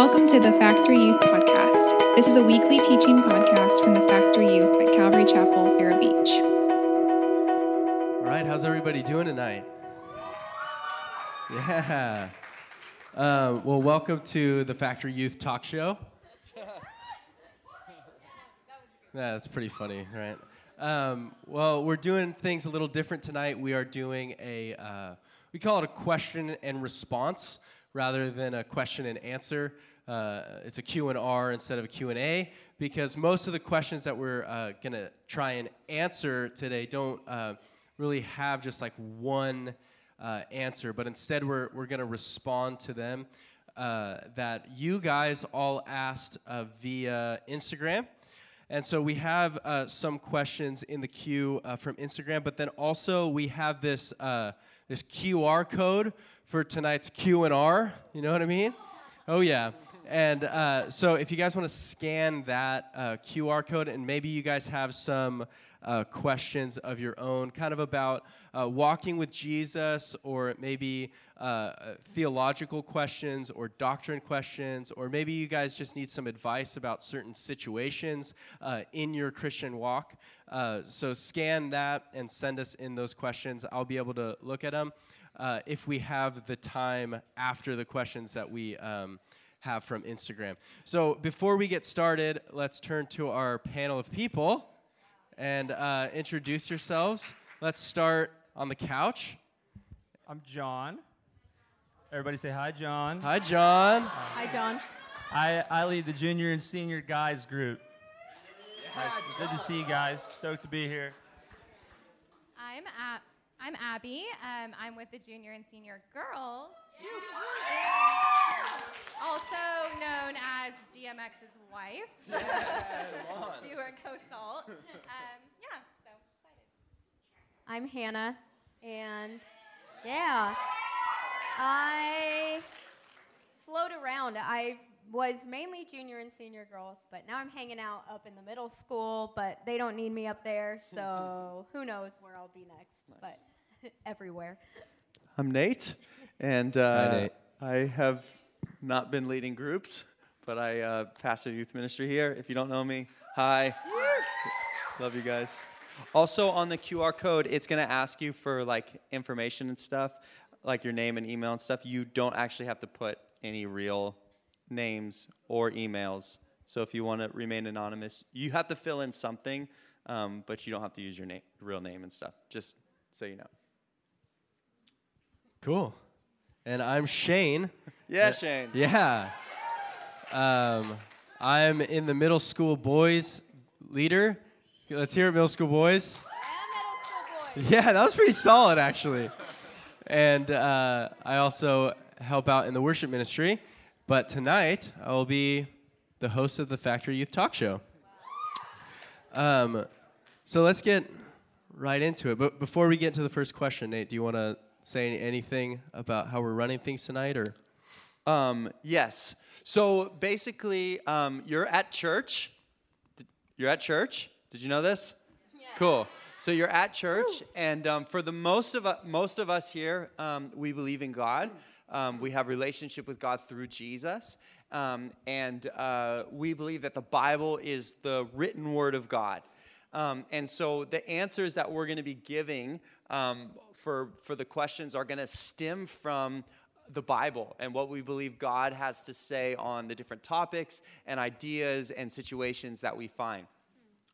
Welcome to the Factory Youth Podcast. This is a weekly teaching podcast from the Factory Youth at Calvary Chapel, Vero Beach. All right, how's everybody doing tonight? Yeah. Um, well, welcome to the Factory Youth Talk Show. Yeah, that's pretty funny, right? Um, well, we're doing things a little different tonight. We are doing a, uh, we call it a question and response rather than a question and answer. Uh, it's a Q and R instead of a Q and A because most of the questions that we're uh, to try and answer today don't uh, really have just like one uh, answer, but instead we're, we're to respond to them uh, that you guys all asked uh, via Instagram. And so we have uh, some questions in the queue uh, from Instagram, but then also we have this uh, this QR code for tonight's Q and R. You know what I mean? Oh yeah. And uh, so if you guys want to scan that uh, QR code, and maybe you guys have some uh, questions of your own, kind of about uh, walking with Jesus, or maybe uh, theological questions, or doctrine questions, or maybe you guys just need some advice about certain situations uh, in your Christian walk. Uh, so scan that and send us in those questions. I'll be able to look at them uh, if we have the time after the questions that we. Um, have from Instagram. So before we get started, let's turn to our panel of people and uh, introduce yourselves. Let's start on the couch. I'm John. Everybody say hi, John. Hi, John. Hi, John. I, I lead the junior and senior guys group. Nice. Good to see you guys. Stoked to be here. I'm Ab- I'm Abby. Um, I'm with the junior and senior girls. Also known as DMX's wife. you were co-salt. Um, yeah, so excited. I'm Hannah, and yeah, I float around. I was mainly junior and senior girls, but now I'm hanging out up in the middle school, but they don't need me up there, so who knows where I'll be next, but everywhere. I'm Nate, and uh, Hi, Nate. I have not been leading groups, but I uh, pastor youth ministry here. If you don't know me, hi. Love you guys. Also, on the QR code, it's to ask you for like information and stuff, like your name and email and stuff. You don't actually have to put any real names or emails. So if you want to remain anonymous, you have to fill in something, um, but you don't have to use your name, real name and stuff. Just so you know. Cool. And I'm Cheyne. Yeah, Cheyne. Yeah. Um, I'm in the middle school boys leader. Let's hear it, middle school boys. Yeah, middle school boys. Yeah, that was pretty solid, actually. And uh, I also help out in the worship ministry. But tonight, I will be the host of the Factory Youth Talk Show. Um, so let's get right into it. But before we get into the first question, Nate, do you want to say anything about how we're running things tonight, or? Um, yes. So basically, um, you're at church. You're at church. Did you know this? Yeah. Cool. So you're at church, and um, for the most of us, most of us here, um, we believe in God. Um, we have relationship with God through Jesus, um, and uh, we believe that the Bible is the written Word of God. Um, and so the answers that we're going to be giving um, for, for the questions are going to stem from the Bible and what we believe God has to say on the different topics and ideas and situations that we find.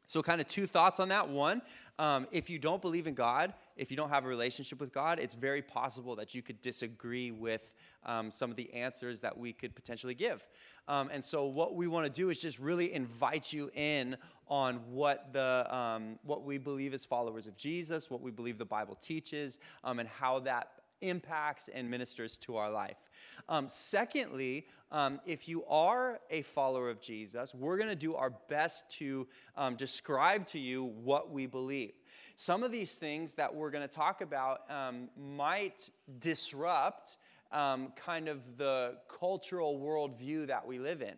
So, kind of two thoughts on that. One, um, if you don't believe in God, if you don't have a relationship with God, it's very possible that you could disagree with um, some of the answers that we could potentially give. Um, and so, what we want to do is just really invite you in on what the um, what we believe as followers of Jesus, what we believe the Bible teaches, um, and how that impacts and ministers to our life. Um, secondly, um, if you are a follower of Jesus, we're going to do our best to um, describe to you what we believe. Some of these things that we're going to talk about um, might disrupt um, kind of the cultural worldview that we live in.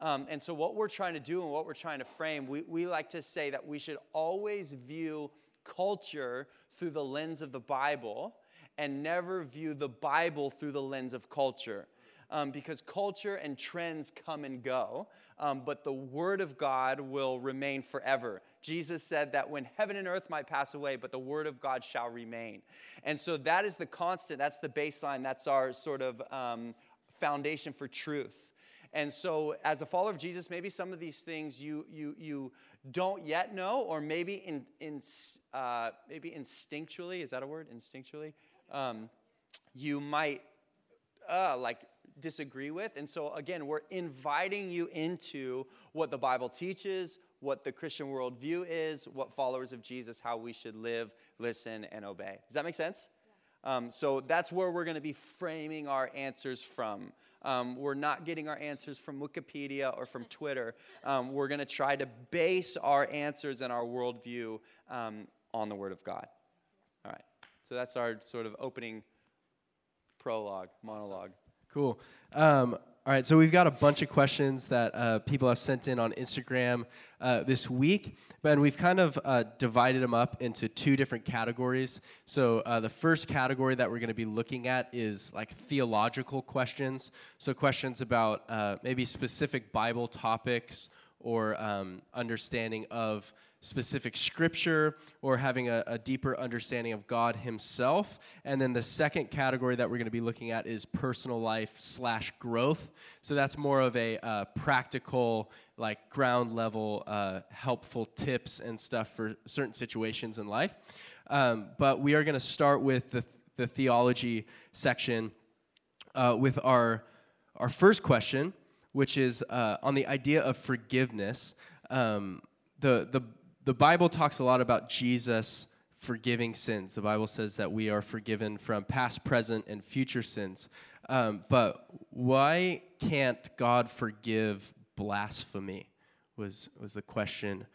Um, and so, what we're trying to do and what we're trying to frame, we, we like to say that we should always view culture through the lens of the Bible and never view the Bible through the lens of culture. um, because culture and trends come and go, um, but the Word of God will remain forever. Jesus said that when heaven and earth might pass away, but the Word of God shall remain. And so that is the constant, that's the baseline, that's our sort of um, foundation for truth. And so, as a follower of Jesus, maybe some of these things you, you, you don't yet know, or maybe, in, in, uh, maybe instinctually, is that a word? Instinctually? Um, you might uh, like disagree with. And so, again, we're inviting you into what the Bible teaches, what the Christian worldview is, what followers of Jesus, how we should live, listen, and obey. Does that make sense? Um, so that's where we're going to be framing our answers from. Um, we're not getting our answers from Wikipedia or from Twitter. Um, we're going to try to base our answers and our worldview um, on the Word of God. So that's our sort of opening prologue, monologue. Cool. Um, all right, so we've got a bunch of questions that uh, people have sent in on Instagram uh, this week, and we've kind of uh, divided them up into two different categories. So uh, the first category that we're going to be looking at is like theological questions. So questions about uh, maybe specific Bible topics or um, understanding of specific scripture or having a, a, deeper understanding of God Himself. And then the second category that we're going to be looking at is personal life slash growth. So that's more of a uh, practical, like ground level, uh, helpful tips and stuff for certain situations in life. Um, but we are going to start with the, the theology section uh, with our, our first question, which is uh, on the idea of forgiveness. Um, the, the the Bible talks a lot about Jesus forgiving sins. The Bible says that we are forgiven from past, present, and future sins. Um, but why can't God forgive blasphemy? Was was the question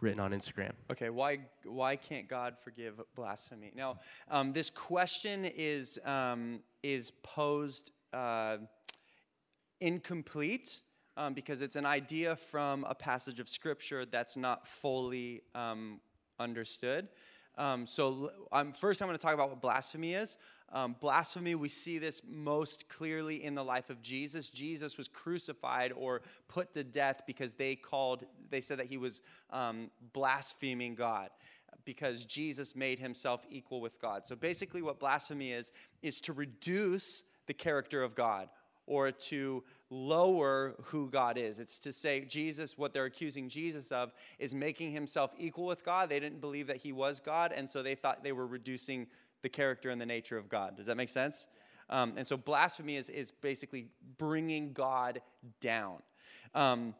written on Instagram? Okay, why why can't God forgive blasphemy? Now, um, this question is um, is posed uh, incomplete um, because it's an idea from a passage of scripture that's not fully um, understood. Um, so, first, I'm going to talk about what blasphemy is. Um, blasphemy, we see this most clearly in the life of Jesus. Jesus was crucified or put to death because they called, they said that he was um, blaspheming God because Jesus made himself equal with God. So, basically, what blasphemy is, is to reduce the character of God or to lower who God is. It's to say Jesus, what they're accusing Jesus of, is making himself equal with God. They didn't believe that he was God, and so they thought they were reducing the character and the nature of God. Does that make sense? Um, and so blasphemy is, is basically bringing God down. Um,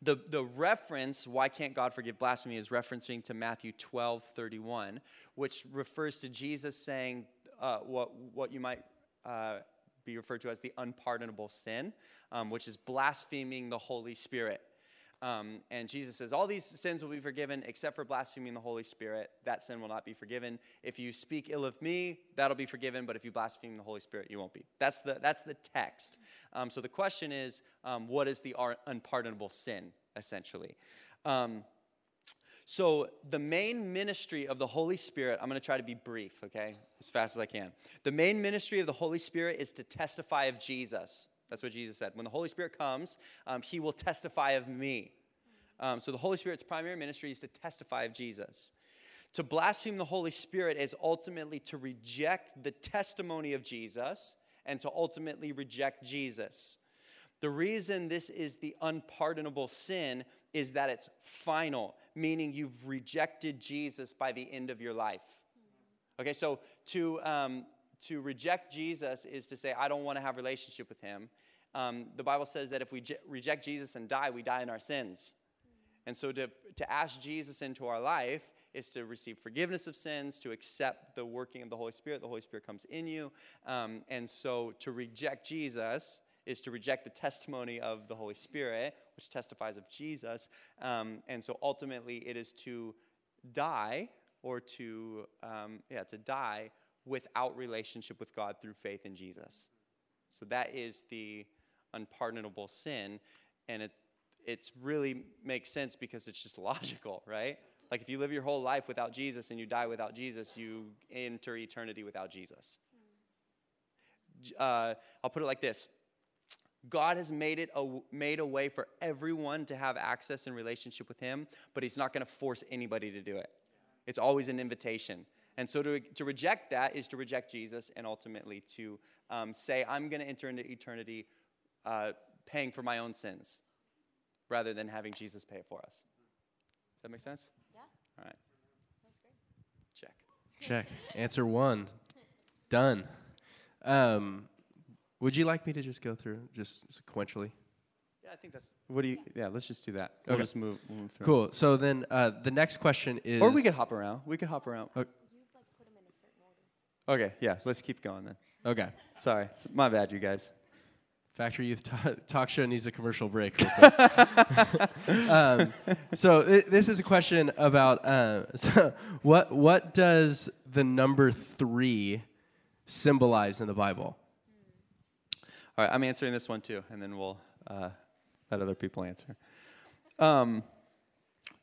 the, the reference, why can't God forgive blasphemy, is referencing to Matthew 12 31, which refers to Jesus saying uh, what, what you might uh, be referred to as the unpardonable sin, um, which is blaspheming the Holy Spirit. Um, and Jesus says, All these sins will be forgiven except for blaspheming the Holy Spirit. That sin will not be forgiven. If you speak ill of me, that'll be forgiven, but if you blaspheme the Holy Spirit, you won't be. That's the, that's the text. Um, so the question is, um, what is the unpardonable sin, essentially? So, the main ministry of the Holy Spirit, I'm going to try to be brief, okay, as fast as I can. The main ministry of the Holy Spirit is to testify of Jesus. That's what Jesus said. When the Holy Spirit comes, um, he will testify of me. Um, so, the Holy Spirit's primary ministry is to testify of Jesus. To blaspheme the Holy Spirit is ultimately to reject the testimony of Jesus and to ultimately reject Jesus. The reason this is the unpardonable sin is that it's final, meaning you've rejected Jesus by the end of your life. Okay, so to, um, to reject Jesus is to say, I don't want to have relationship with him. Um, the Bible says that if we je- reject Jesus and die, we die in our sins. And so to, to ask Jesus into our life is to receive forgiveness of sins, to accept the working of the Holy Spirit. The Holy Spirit comes in you. Um, and so to reject Jesus is to reject the testimony of the Holy Spirit, which testifies of Jesus. Um, and so ultimately, it is to die or to, um, yeah, to die without relationship with God through faith in Jesus. So that is the unpardonable sin. And it it's really makes sense because it's just logical, right? Like if you live your whole life without Jesus and you die without Jesus, you enter eternity without Jesus. Uh, I'll put it like this God has made it a, made a way for everyone to have access and relationship with Him, but He's not going to force anybody to do it. It's always an invitation. And so to, to reject that is to reject Jesus and ultimately to um, say, I'm going to enter into eternity uh, paying for my own sins rather than having Jesus pay it for us. Does that make sense? Yeah. All right. That's great. Check. Check. Answer one. Done. Um, would you like me to just go through just sequentially? Yeah, I think that's. What do you? Yeah, let's just do that. We'll Okay. just move, move through. Cool. So then uh, the next question is. Or we could hop around. We could hop around. Okay. Okay, yeah, let's keep going then. Okay. Sorry, my bad, you guys. Factory Youth Ta- Talk Show needs a commercial break. um, so th- this is a question about uh, so what what does the number three symbolize in the Bible? All right, I'm answering this one too, and then we'll uh, let other people answer. Um,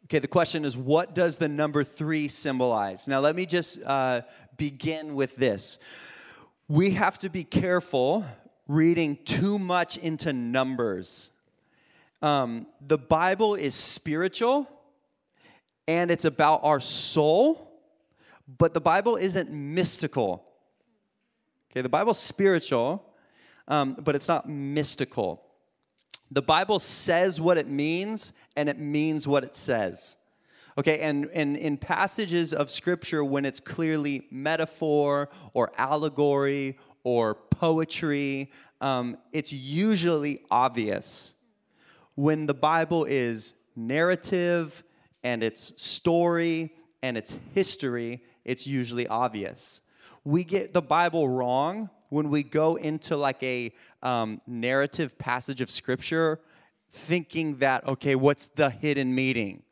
okay, the question is what does the number three symbolize? Now, let me just uh, begin with this. We have to be careful reading too much into numbers. Um, the Bible is spiritual and it's about our soul, but the Bible isn't mystical. Okay, the Bible's spiritual, um, but it's not mystical. The Bible says what it means, and it means what it says. Okay, and, and in passages of Scripture, when it's clearly metaphor or allegory or poetry, um, it's usually obvious. When the Bible is narrative and it's story and it's history, it's usually obvious. We get the Bible wrong when we go into like a um, narrative passage of Scripture thinking that, okay, what's the hidden meaning?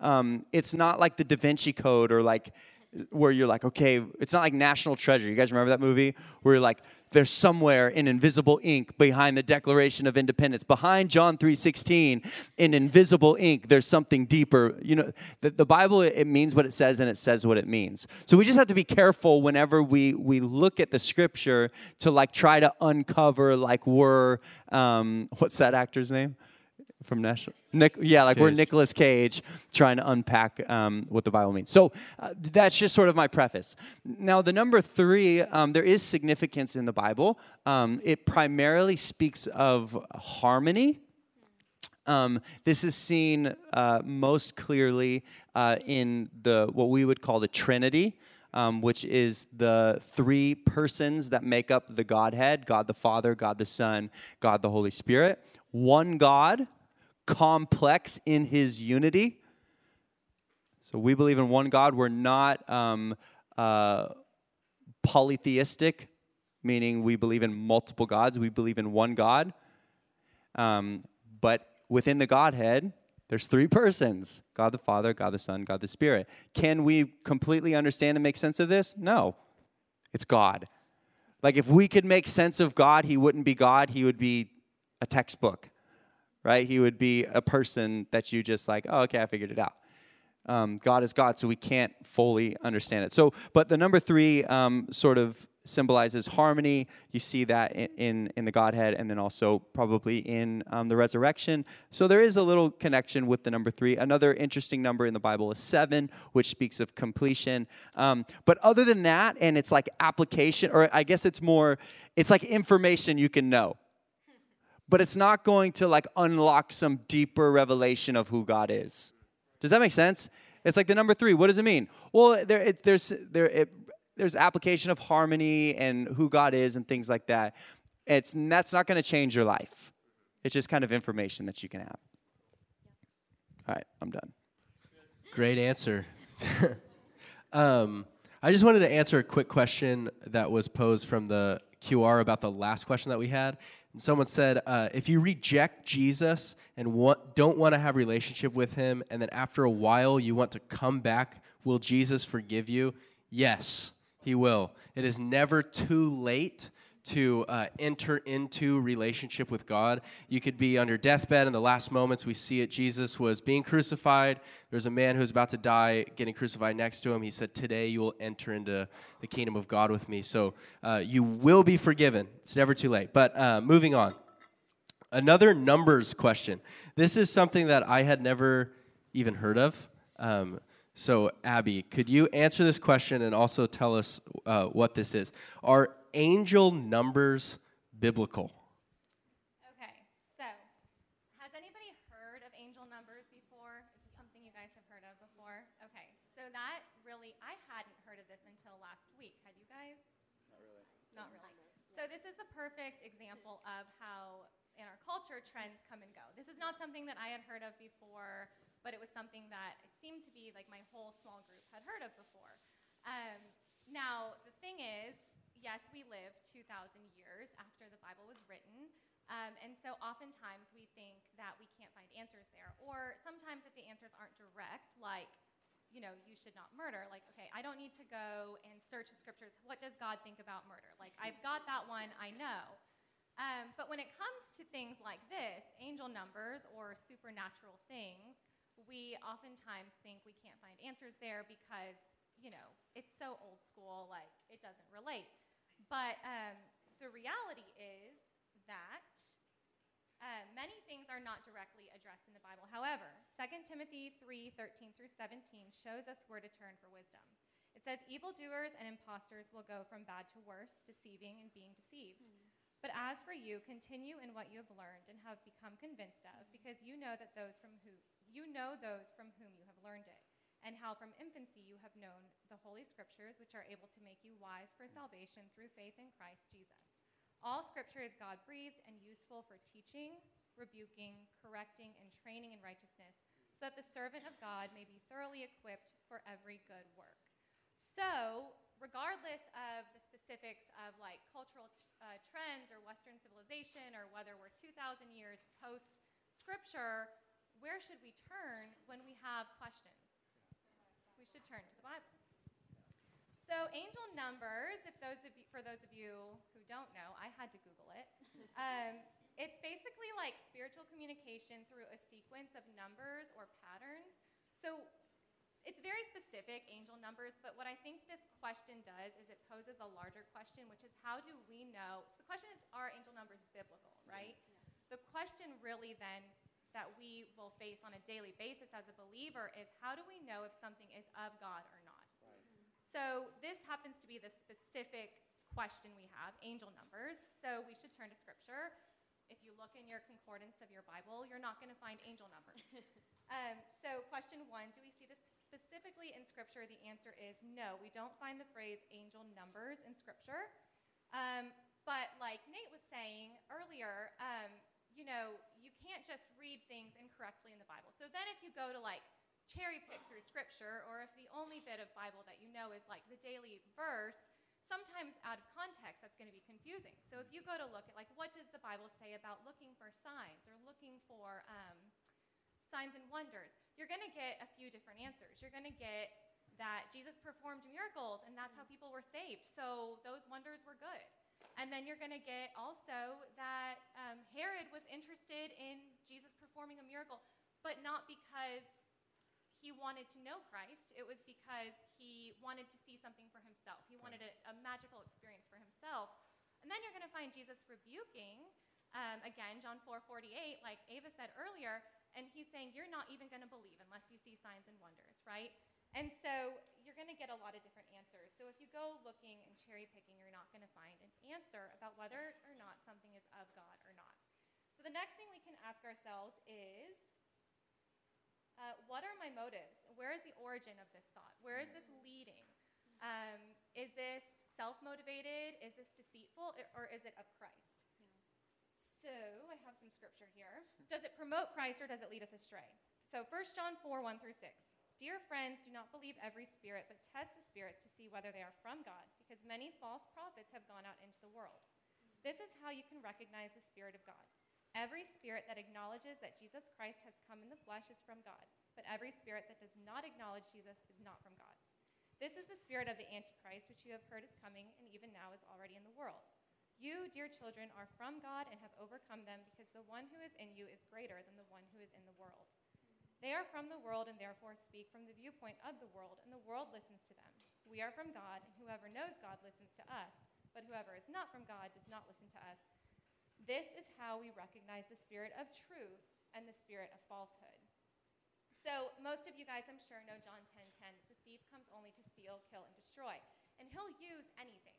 Um, it's not like the Da Vinci Code or like where you're like, okay, it's not like National Treasure. You guys remember that movie where you're like, there's somewhere in invisible ink behind the Declaration of Independence, behind John 3:16, in invisible ink, there's something deeper. You know, the, the Bible it means what it says and it says what it means. So we just have to be careful whenever we we look at the Scripture to like try to uncover like we're um, what's that actor's name? From National. Nick, yeah, like we're. Nicolas Cage trying to unpack um, what the Bible means. So uh, that's just sort of my preface. Now, the number three, um, there is significance in the Bible. Um, it primarily speaks of harmony. Um, this is seen uh, most clearly uh, in the what we would call the Trinity, um, which is the three persons that make up the Godhead: God the Father, God the Son, God the Holy Spirit. One God, complex in His unity. So we believe in one God. We're not um, uh, polytheistic, meaning we believe in multiple gods. We believe in one God. Um, but within the Godhead, there's three persons God the Father, God the Son, God the Spirit. Can we completely understand and make sense of this? No. It's God. Like if we could make sense of God, he wouldn't be God, he would be a textbook, right? He would be a person that you just like, oh, okay, I figured it out. Um, God is God, so we can't fully understand it. So, but the number three um, sort of symbolizes harmony. You see that in, in, in the Godhead, and then also probably in um, the resurrection. So there is a little connection with the number three. Another interesting number in the Bible is seven, which speaks of completion. Um, but other than that, and it's like application, or I guess it's more, it's like information you can know but it's not going to like unlock some deeper revelation of who God is. Does that make sense? It's like the number three. What does it mean? Well, there, it, there's there, it, there's application of harmony and who God is and things like that. It's that's not going to change your life. It's just kind of information that you can have. All right, I'm done. Great answer. um, I just wanted to answer a quick question that was posed from the QR about the last question that we had. And someone said, uh, if you reject Jesus and want, don't want to have relationship with him, and then after a while you want to come back, will Jesus forgive you? Yes, he will. It is never too late to uh, enter into relationship with God. You could be on your deathbed in the last moments. We see it. Jesus was being crucified. There's a man who was about to die, getting crucified next to him. He said, "Today you will enter into the kingdom of God with me." So uh, you will be forgiven. It's never too late. But uh, moving on. Another numbers question. This is something that I had never even heard of. Um, so, Abby, could you answer this question and also tell us uh, what this is? Are angel numbers biblical? Okay, so has anybody heard of angel numbers before? Is this something you guys have heard of before? Okay, so that really, I hadn't heard of this until last week. Had you guys? Not really. Not really. So this is the perfect example of how in our culture trends come and go. This is not something that I had heard of before, but it was something that it seemed to be like my whole small group had heard of before. Um, now, the thing is, yes, we live 2,000 years after the Bible was written. Um, and so oftentimes we think that we can't find answers there. Or sometimes if the answers aren't direct, like, you know, you should not murder, like, okay, I don't need to go and search the scriptures. What does God think about murder? Like, I've got that one, I know. Um, but when it comes to things like this, angel numbers or supernatural things, we oftentimes think we can't find answers there because, you know, it's so old school, like it doesn't relate. But um, the reality is that uh, many things are not directly addressed in the Bible. However, 2 Timothy 3 13 through 17 shows us where to turn for wisdom. It says, Evildoers and impostors will go from bad to worse, deceiving and being deceived. Mm. But as for you, continue in what you have learned and have become convinced of, because you know that those from who you know those from whom you have learned it, and how from infancy you have known the holy scriptures, which are able to make you wise for salvation through faith in Christ Jesus. All scripture is God breathed and useful for teaching, rebuking, correcting, and training in righteousness, so that the servant of God may be thoroughly equipped for every good work. So, regardless of the specifics of like cultural uh, trends or Western civilization, or whether we're 2,000 years post Scripture, where should we turn when we have questions? We should turn to the Bible. So, angel numbers, if those of you, for those of you who don't know, I had to Google it. Um, it's basically like spiritual communication through a sequence of numbers or patterns. So, it's very specific, angel numbers, but what I think this question does is it poses a larger question, which is how do we know? So the question is, are angel numbers biblical, right? Yeah. The question really then that we will face on a daily basis as a believer is how do we know if something is of God or not? Right. So this happens to be the specific question we have, angel numbers. So we should turn to scripture. If you look in your concordance of your Bible, you're not going to find angel numbers. um, so, question one Do we see this specifically in Scripture, the answer is no. We don't find the phrase angel numbers in Scripture. Um, but like Nate was saying earlier, um, you know, you can't just read things incorrectly in the Bible. So then if you go to like cherry pick through Scripture, or if the only bit of Bible that you know is like the daily verse, sometimes out of context that's going to be confusing. So if you go to look at like what does the Bible say about looking for signs or looking for um, signs and wonders, you're going to get a few different answers. You're going to get that Jesus performed miracles and that's how people were saved. So those wonders were good. And then you're going to get also that um, Herod was interested in Jesus performing a miracle, but not because he wanted to know Christ. It was because he wanted to see something for himself. He wanted a, a magical experience for himself. And then you're going to find Jesus rebuking, um, again, John 4 48, like Ava said earlier, and he's saying, You're not even going to believe unless you see signs and wonders, right? And so you're going to get a lot of different answers. So if you go looking and cherry picking, you're not going to find an answer about whether or not something is of God or not. So the next thing we can ask ourselves is uh, what are my motives? Where is the origin of this thought? Where is this leading? Um, is this self motivated? Is this deceitful? Or is it of Christ? So I have some scripture here. Does it promote Christ or does it lead us astray? So 1 John 4 1 through 6. Dear friends, do not believe every spirit, but test the spirits to see whether they are from God, because many false prophets have gone out into the world. This is how you can recognize the Spirit of God. Every spirit that acknowledges that Jesus Christ has come in the flesh is from God, but every spirit that does not acknowledge Jesus is not from God. This is the spirit of the Antichrist, which you have heard is coming and even now is already in the world. You, dear children, are from God and have overcome them because the one who is in you is greater than the one who is in the world. They are from the world and therefore speak from the viewpoint of the world, and the world listens to them. We are from God, and whoever knows God listens to us, but whoever is not from God does not listen to us. This is how we recognize the spirit of truth and the spirit of falsehood. So most of you guys, I'm sure, know John 10:10. 10, 10, the thief comes only to steal, kill, and destroy. And he'll use anything.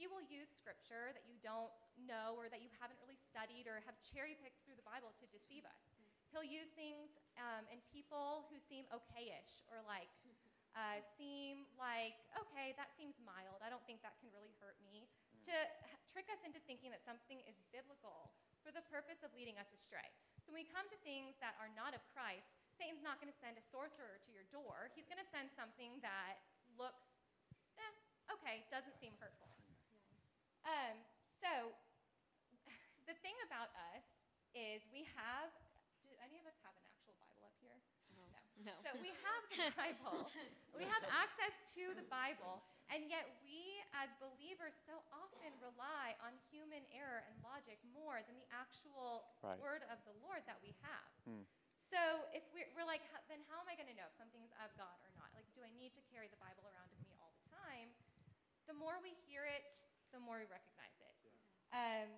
He will use scripture that you don't know or that you haven't really studied or have cherry picked through the Bible to deceive us. He'll use things um, and people who seem okayish or like uh, seem like, okay, that seems mild. I don't think that can really hurt me. To h- trick us into thinking that something is biblical for the purpose of leading us astray. So when we come to things that are not of Christ, Satan's not going to send a sorcerer to your door. He's going to send something that looks, eh, okay, doesn't seem hurtful. Um, so the thing about us is we have, do any of us have an actual Bible up here? No. So we have the Bible. we have access to the Bible, and yet we as believers so often rely on human error and logic more than the actual Right. word of the Lord that we have. Hmm. So if we're, we're like, then how am I going to know if something's of God or not? Like, do I need to carry the Bible around with me all the time? The more we hear it, the more we recognize it. Um,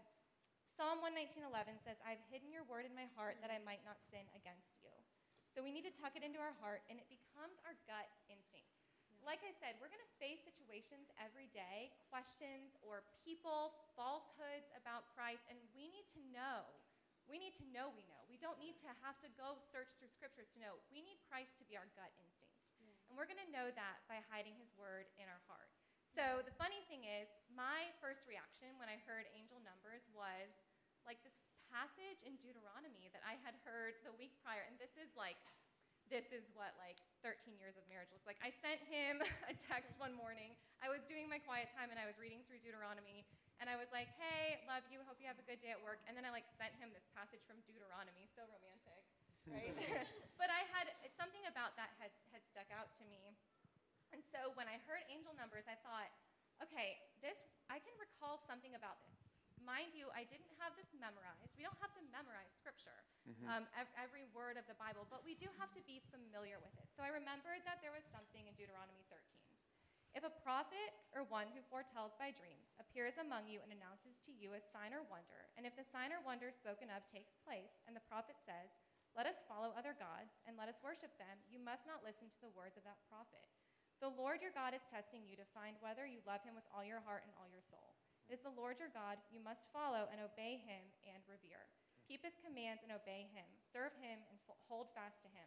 Psalm 119.11 says, I've hidden your word in my heart that I might not sin against you. So we need to tuck it into our heart, and it becomes our gut instinct. Like I said, we're going to face situations every day, questions or people, falsehoods about Christ, and we need to know. We need to know we know. We don't need to have to go search through scriptures to know. We need Christ to be our gut instinct. And we're going to know that by hiding his word in our heart. So the funny thing is, my first reaction when I heard angel numbers was like this passage in Deuteronomy that I had heard the week prior. And this is like, this is what like 13 years of marriage looks like. I sent him a text one morning. I was doing my quiet time and I was reading through Deuteronomy. And I was like, hey, love you, hope you have a good day at work. And then I like sent him this passage from Deuteronomy, so romantic, right? but I had, something about that had, had stuck out to me. And so when I heard angel numbers, I thought, okay, this I can recall something about this. Mind you, I didn't have this memorized. We don't have to memorize scripture, um, ev- every word of the Bible, but we do have to be familiar with it. So I remembered that there was something in Deuteronomy 13. If a prophet or one who foretells by dreams appears among you and announces to you a sign or wonder, and if the sign or wonder spoken of takes place, and the prophet says, Let us follow other gods and let us worship them, you must not listen to the words of that prophet. The Lord your God is testing you to find whether you love him with all your heart and all your soul. It is the Lord your God you must follow and obey him and revere. Keep his commands and obey him. Serve him and hold fast to him.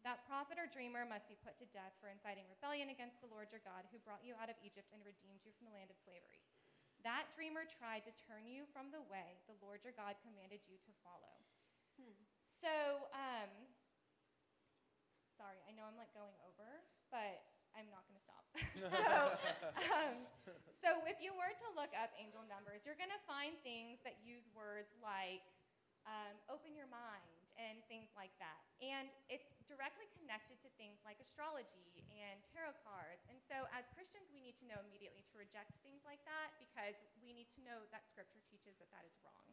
That prophet or dreamer must be put to death for inciting rebellion against the Lord your God who brought you out of Egypt and redeemed you from the land of slavery. That dreamer tried to turn you from the way the Lord your God commanded you to follow. So, um, sorry, I know I'm like going over, but I'm not going to stop. so, um, so, if you were to look up angel numbers, you're going to find things that use words like um, open your mind and things like that. And it's directly connected to things like astrology and tarot cards. And so, as Christians, we need to know immediately to reject things like that because we need to know that Scripture teaches that that is wrong.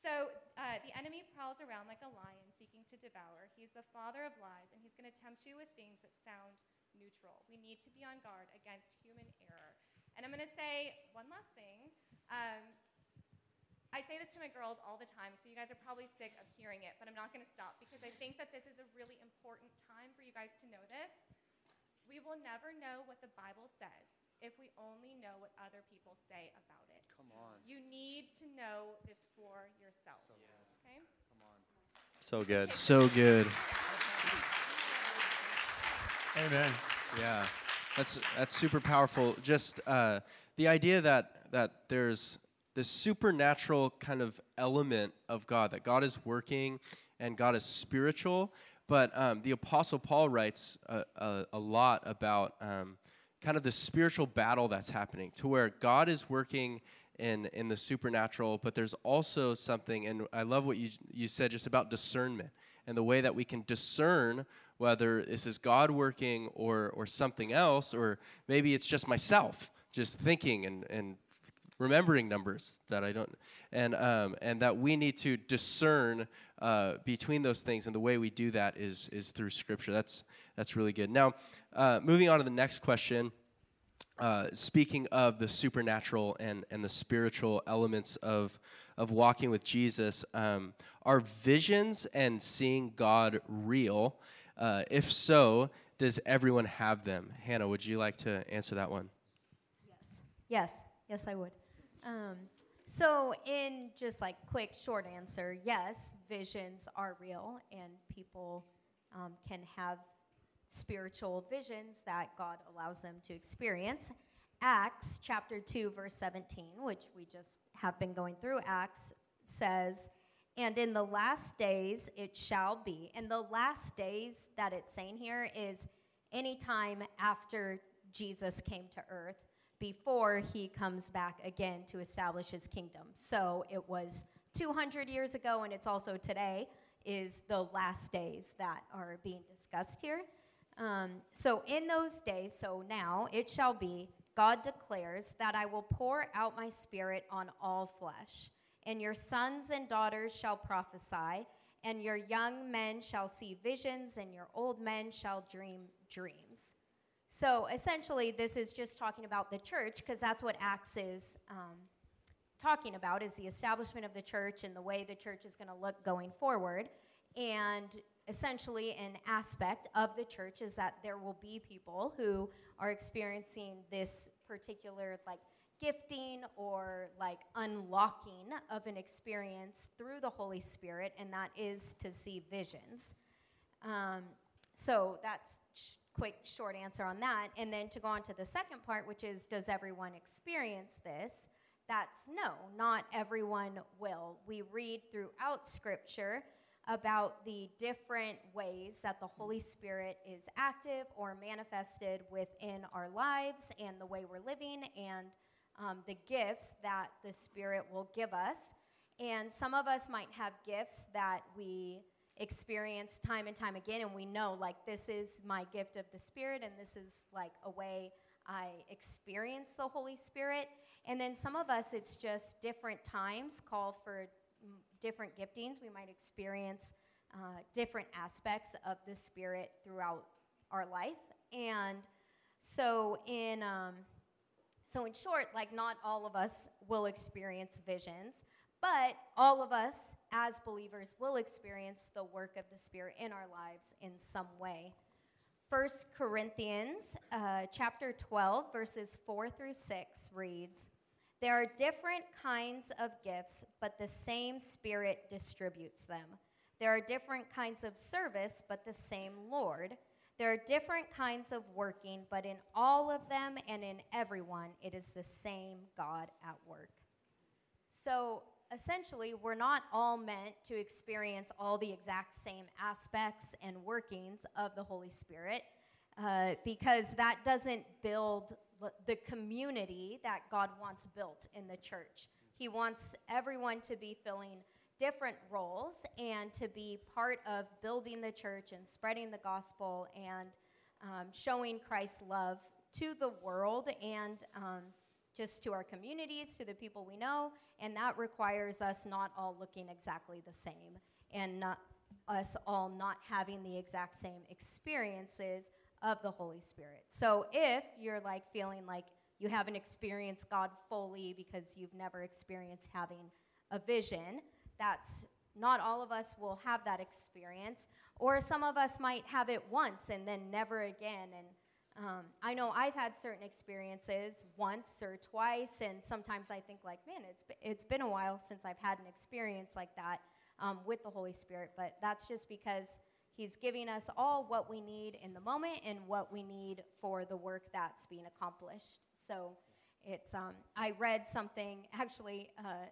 So uh, the enemy prowls around like a lion seeking to devour. He's the father of lies, and he's going to tempt you with things that sound neutral. We need to be on guard against human error. And I'm going to say one last thing. Um, I say this to my girls all the time, so you guys are probably sick of hearing it, but I'm not going to stop because I think that this is a really important time for you guys to know this. We will never know what the Bible says if we only know what other people say about it. Come on. You need to know this for yourself. Okay? So good. So good. Amen. Yeah, that's that's super powerful. Just uh, the idea that that there's this supernatural kind of element of God that God is working and God is spiritual. But um, the Apostle Paul writes a, a, a lot about um, kind of the spiritual battle that's happening, to where God is working in in the supernatural, but there's also something. And I love what you you said just about discernment and the way that we can discern whether this is God working or, or something else, or maybe it's just myself just thinking and, and remembering numbers that I don't, and, um, and that we need to discern uh, between those things, and the way we do that is, is through Scripture. That's, that's really good. Now, uh, moving on to the next question. Uh, speaking of the supernatural and, and the spiritual elements of, of walking with Jesus, um, are visions and seeing God real? Uh, if so, does everyone have them? Hannah, would you like to answer that one? Yes. Yes. Yes, I would. Um, so, in just like quick, short answer, yes, visions are real, and people um, can have spiritual visions that God allows them to experience. Acts chapter 2, verse 17, which we just have been going through, Acts says, And in the last days it shall be. And the last days that it's saying here is any time after Jesus came to earth, before he comes back again to establish his kingdom. So it was 200 years ago, and it's also today, is the last days that are being discussed here. Um, so in those days, so now it shall be, God declares that I will pour out my spirit on all flesh, and your sons and daughters shall prophesy, and your young men shall see visions, and your old men shall dream dreams. So essentially, this is just talking about the church, because that's what Acts is um, talking about, is the establishment of the church and the way the church is going to look going forward. And essentially an aspect of the church is that there will be people who are experiencing this particular like gifting or like unlocking of an experience through the Holy Spirit, and that is to see visions. Um, so that's quick, short answer on that. And then to go on to the second part, which is does everyone experience this? That's no, not everyone will. We read throughout Scripture about the different ways that the Holy Spirit is active or manifested within our lives and the way we're living and um, the gifts that the Spirit will give us. And some of us might have gifts that we experience time and time again, and we know, like, this is my gift of the Spirit, and this is like a way I experience the Holy Spirit. And then some of us, it's just different times call for different giftings. We might experience uh, different aspects of the Spirit throughout our life. And so, in um, so in short, like not all of us will experience visions, but all of us as believers will experience the work of the Spirit in our lives in some way. First Corinthians uh, chapter 12, verses 4 through 6 reads, there are different kinds of gifts, but the same Spirit distributes them. There are different kinds of service, but the same Lord. There are different kinds of working, but in all of them and in everyone, it is the same God at work. So essentially, we're not all meant to experience all the exact same aspects and workings of the Holy Spirit uh, because that doesn't build the community that God wants built in the church. He wants everyone to be filling different roles and to be part of building the church and spreading the gospel and um, showing Christ's love to the world and um, just to our communities, to the people we know. And that requires us not all looking exactly the same and not us all not having the exact same experiences of the Holy Spirit. So if you're like feeling like you haven't experienced God fully because you've never experienced having a vision, that's not all of us will have that experience. Or some of us might have it once and then never again. And um, I know I've had certain experiences once or twice, and sometimes I think like, man, it's it's been a while since I've had an experience like that um, with the Holy Spirit. But that's just because He's giving us all what we need in the moment and what we need for the work that's being accomplished. So it's, um, I read something actually uh,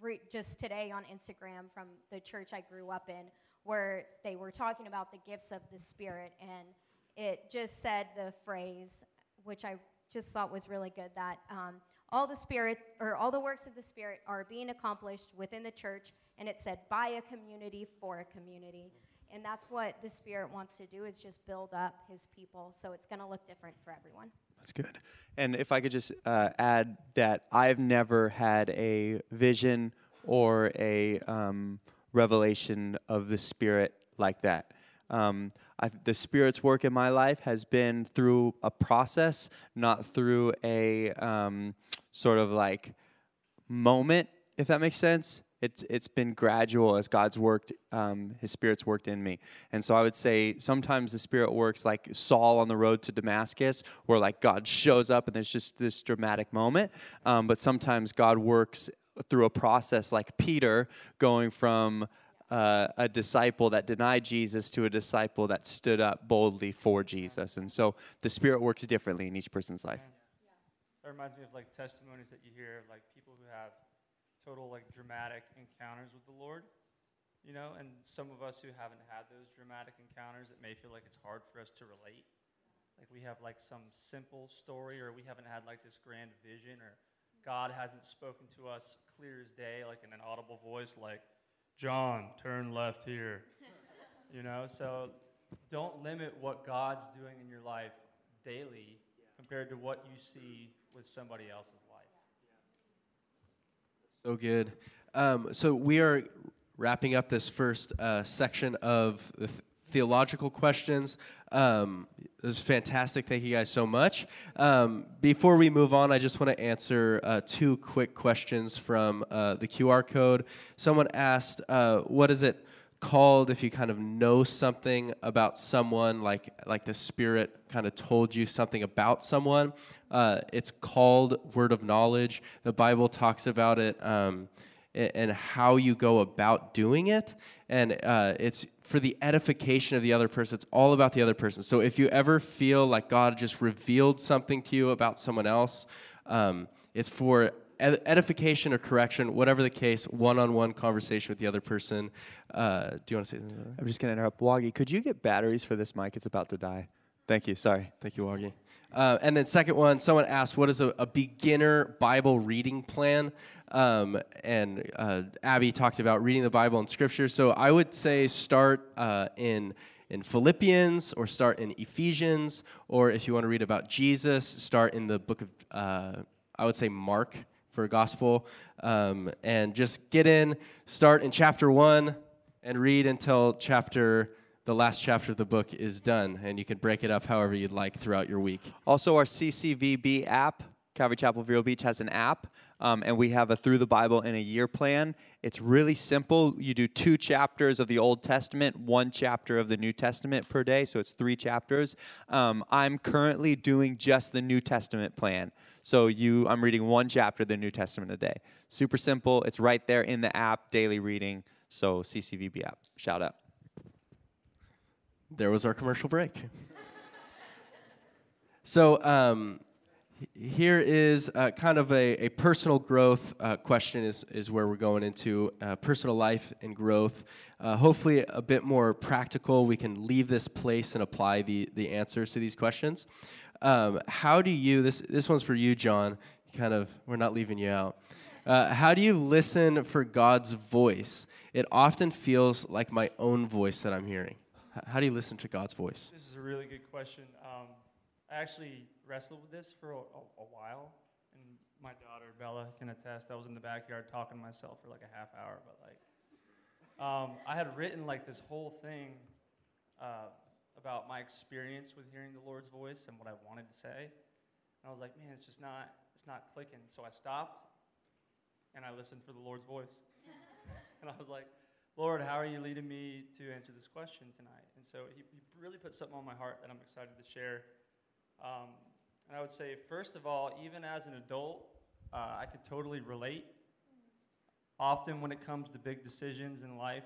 re- just today on Instagram from the church I grew up in where they were talking about the gifts of the Spirit, and it just said the phrase, which I just thought was really good, that um, all the Spirit or all the works of the Spirit are being accomplished within the church, and it said by a community for a community. And that's what the Spirit wants to do is just build up his people. So it's going to look different for everyone. That's good. And if I could just uh, add that I've never had a vision or a um, revelation of the Spirit like that. Um, I, the Spirit's work in my life has been through a process, not through a um, sort of like moment, if that makes sense. It's, it's been gradual as God's worked, um, His Spirit's worked in me. And so I would say sometimes the Spirit works like Saul on the road to Damascus, where like God shows up and there's just this dramatic moment. Um, but sometimes God works through a process like Peter going from uh, a disciple that denied Jesus to a disciple that stood up boldly for Jesus. And so the Spirit works differently in each person's life. That reminds me of like testimonies that you hear like people who have total like dramatic encounters with the Lord. You know, and some of us who haven't had those dramatic encounters, it may feel like it's hard for us to relate. Like we have like some simple story, or we haven't had like this grand vision, or God hasn't spoken to us clear as day, like in an audible voice, like, John, turn left here. you know, so don't limit what God's doing in your life daily compared to what you see with somebody else's life. So good. Um, so we are wrapping up this first uh, section of the th- theological questions. Um, it was fantastic. Thank you guys so much. Um, before we move on, I just want to answer uh, two quick questions from uh, the QR code. Someone asked, uh, "What is it called if you kind of know something about someone, like like the Spirit kind of told you something about someone?" Uh, it's called word of knowledge. The Bible talks about it. Um, and how you go about doing it. And uh, it's for the edification of the other person. It's all about the other person. So if you ever feel like God just revealed something to you about someone else, um, it's for ed- edification or correction, whatever the case, one on one conversation with the other person. Uh, do you want to say something? I'm just going to interrupt. Wagi, could you get batteries for this mic? It's about to die. Thank you. Sorry. Thank you, Wagi. Uh, and then second one, someone asked, what is a, a beginner Bible reading plan? Um, and uh, Abby talked about reading the Bible and Scripture. So I would say start uh, in in Philippians or start in Ephesians, or if you want to read about Jesus, start in the book of uh, I would say Mark for gospel, um, and just get in, start in chapter one, and read until chapter the last chapter of the book is done, and you can break it up however you'd like throughout your week. Also, our CCVB app, Calvary Chapel Vero Beach, has an app, um, and we have a Through the Bible in a Year plan. It's really simple. You do two chapters of the Old Testament, one chapter of the New Testament per day, so it's three chapters. Um, I'm currently doing just the New Testament plan. So you, I'm reading one chapter of the New Testament a day. Super simple. It's right there in the app, daily reading. So CCVB app. Shout out. There was our commercial break. so um, here is uh, kind of a, a personal growth uh, question is, is where we're going into uh, personal life and growth. Uh, hopefully a bit more practical we can leave this place and apply the, the answers to these questions. Um, how do you this, this one's for you john. Kind of we're not leaving you out. Uh, how do you listen for god's voice? It often feels like my own voice that i'm hearing. How do you listen to god's voice? This is a really good question. Um, actually wrestled with this for a, a, a while, and my daughter Bella can attest. I was in the backyard talking to myself for like a half hour, but like, um, I had written like this whole thing uh, about my experience with hearing the Lord's voice and what I wanted to say, and I was like, man, it's just not, it's not clicking. So I stopped, and I listened for the Lord's voice, and I was like. Lord, how are you leading me to answer this question tonight? And so he, he really put something on my heart that I'm excited to share. Um, and I would say, first of all, even as an adult, uh, I could totally relate. Often, when it comes to big decisions in life,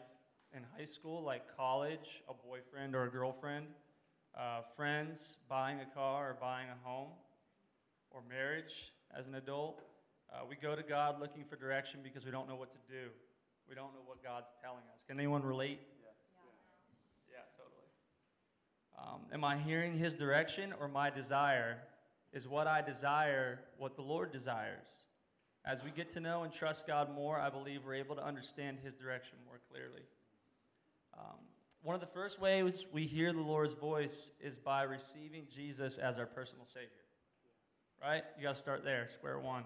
in high school, like college, a boyfriend or a girlfriend, uh, friends, buying a car or buying a home, or marriage as an adult, uh, we go to God looking for direction because we don't know what to do. We don't know what God's telling us. Can anyone relate? Yes. Yeah, totally. Um, am I hearing His direction or my desire? Is what I desire what the Lord desires? As we get to know and trust God more, I believe we're able to understand His direction more clearly. Um, one of the first ways we hear the Lord's voice is by receiving Jesus as our personal Savior. Right? You got to start there, square one.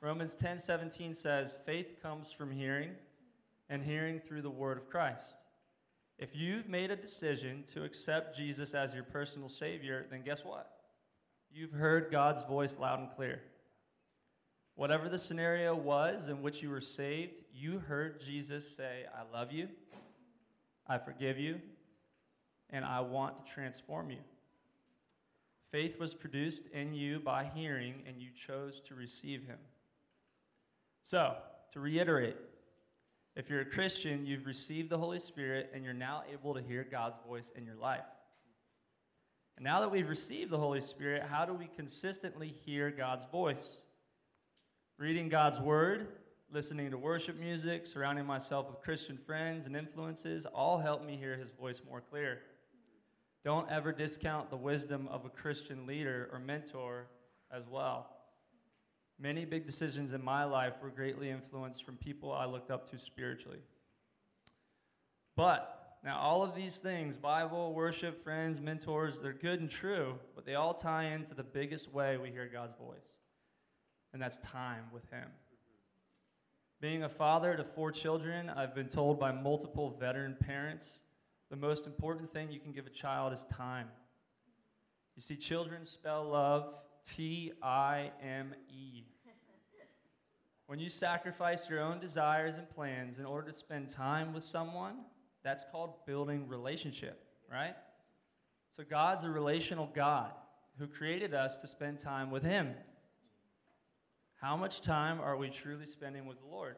Romans 10 17 says, Faith comes from hearing, and hearing through the word of Christ. If you've made a decision to accept Jesus as your personal Savior, then guess what? You've heard God's voice loud and clear. Whatever the scenario was in which you were saved, you heard Jesus say, I love you, I forgive you, and I want to transform you. Faith was produced in you by hearing, and you chose to receive Him. So, to reiterate, if you're a Christian, you've received the Holy Spirit and you're now able to hear God's voice in your life. And now that we've received the Holy Spirit, how do we consistently hear God's voice? Reading God's Word, listening to worship music, surrounding myself with Christian friends and influences all help me hear His voice more clear. Don't ever discount the wisdom of a Christian leader or mentor as well. Many big decisions in my life were greatly influenced from people I looked up to spiritually. But now, all of these things Bible, worship, friends, mentors they're good and true, but they all tie into the biggest way we hear God's voice, and that's time with Him. Being a father to four children, I've been told by multiple veteran parents the most important thing you can give a child is time. You see, children spell love T I M E. When you sacrifice your own desires and plans in order to spend time with someone, that's called building relationship, right? So God's a relational God who created us to spend time with Him. How much time are we truly spending with the Lord?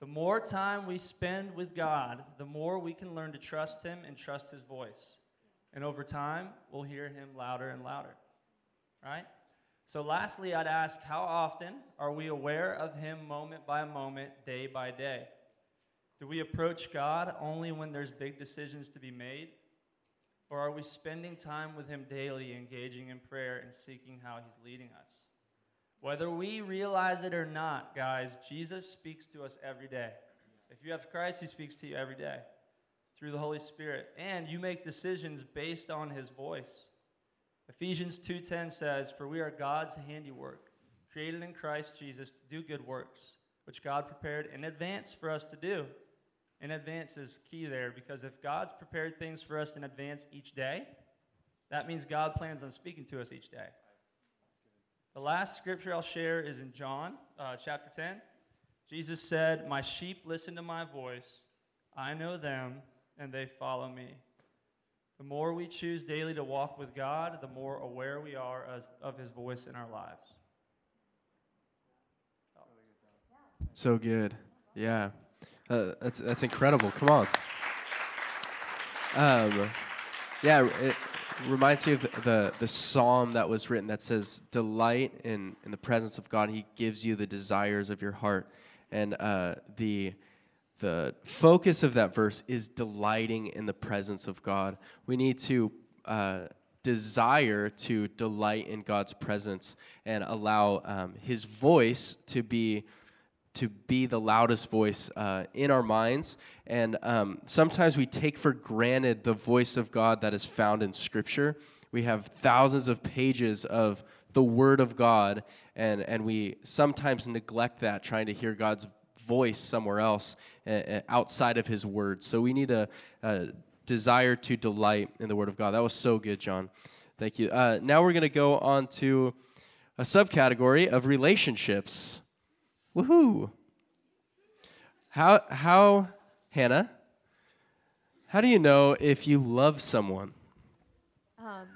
The more time we spend with God, the more we can learn to trust Him and trust His voice. And over time, we'll hear Him louder and louder right? So, lastly, I'd ask how often are we aware of Him moment by moment, day by day? Do we approach God only when there's big decisions to be made? Or are we spending time with Him daily, engaging in prayer and seeking how He's leading us? Whether we realize it or not, guys, Jesus speaks to us every day. If you have Christ, He speaks to you every day through the Holy Spirit. And you make decisions based on His voice. Ephesians 2:10 says, "For we are God's handiwork, created in Christ Jesus to do good works, which God prepared in advance for us to do." In advance is key there because if God's prepared things for us in advance each day, that means God plans on speaking to us each day. The last scripture I'll share is in John uh, chapter 10. Jesus said, My sheep listen to my voice. I know them, and they follow me. The more we choose daily to walk with God, the more aware we are as, of His voice in our lives. So good. Yeah. Uh, that's, that's incredible. Come on. Um, yeah, it reminds me of the, the, the psalm that was written that says, Delight in, in the presence of God. He gives you the desires of your heart. And uh, the the focus of that verse is delighting in the presence of God. We need to uh, desire to delight in God's presence and allow um, His voice to be to be the loudest voice uh, in our minds. And um, sometimes we take for granted the voice of God that is found in Scripture. We have thousands of pages of the Word of God, and, and we sometimes neglect that, trying to hear God's voice somewhere else uh, outside of his word. So we need a, a, desire to delight in the word of God. That was so good, John. Thank you. Uh, now we're going to go on to a subcategory of relationships. Woohoo! How, how, Hannah, how do you know if you love someone? Um,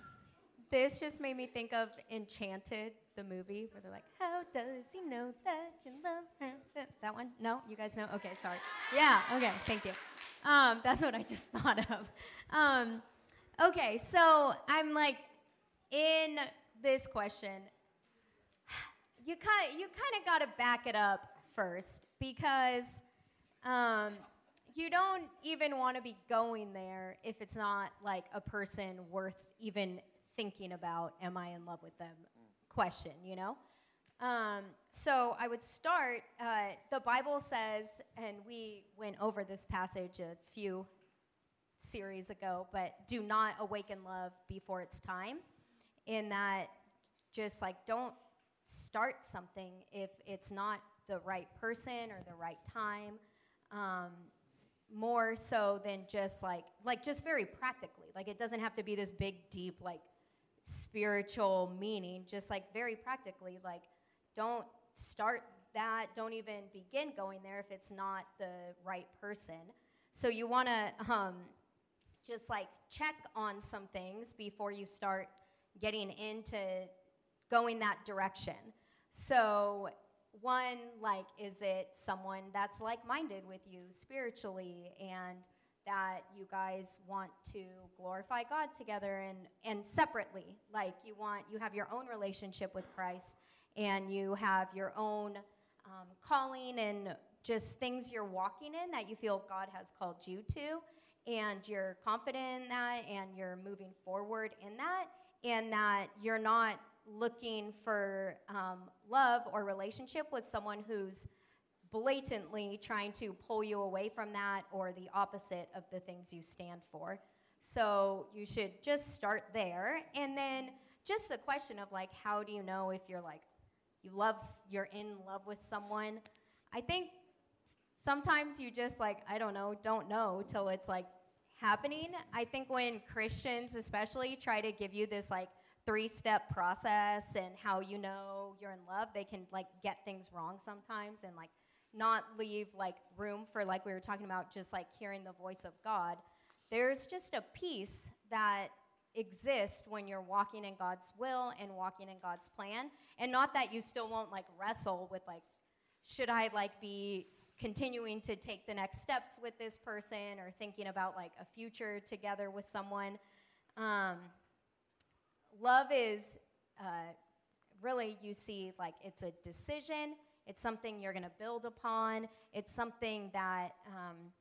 this just made me think of Enchanted, the movie, where they're like, "How does he know that you love him?" That one? No, you guys know? Okay, sorry. Yeah. Okay. Thank you. Um, that's what I just thought of. Um, okay, so I'm like, in this question, you kind you kind of got to back it up first because um, you don't even want to be going there if it's not like a person worth even thinking about am I in love with them question, you know? Um, so I would start, uh, the Bible says, and we went over this passage a few series ago, but do not awaken love before it's time. In that, just like don't start something if it's not the right person or the right time. Um, more so than just like like just very practically. Like it doesn't have to be this big deep like spiritual meaning, just like very practically like don't start that, don't even begin going there if it's not the right person. So you want to um, just like check on some things before you start getting into going that direction. So one like is it someone that's like-minded with you spiritually and that you guys want to glorify God together and and separately like you want you have your own relationship with Christ and you have your own um, calling and just things you're walking in that you feel God has called you to and you're confident in that and you're moving forward in that and that you're not looking for um, love or relationship with someone who's blatantly trying to pull you away from that or the opposite of the things you stand for. So you should just start there. And then just a question of like, how do you know if you're like, you love, you're in love with someone? I think sometimes you just like, I don't know, don't know till it's like happening. I think when Christians especially try to give you this like, three step process and how you know you're in love, they can like get things wrong sometimes and like not leave like room for like we were talking about just like hearing the voice of God. There's just a peace that exists when you're walking in God's will and walking in God's plan. And not that you still won't like wrestle with like, should I like be continuing to take the next steps with this person or thinking about like a future together with someone. Um, love is uh, really, you see, like it's a decision, it's something you're going to build upon, it's something that. Um,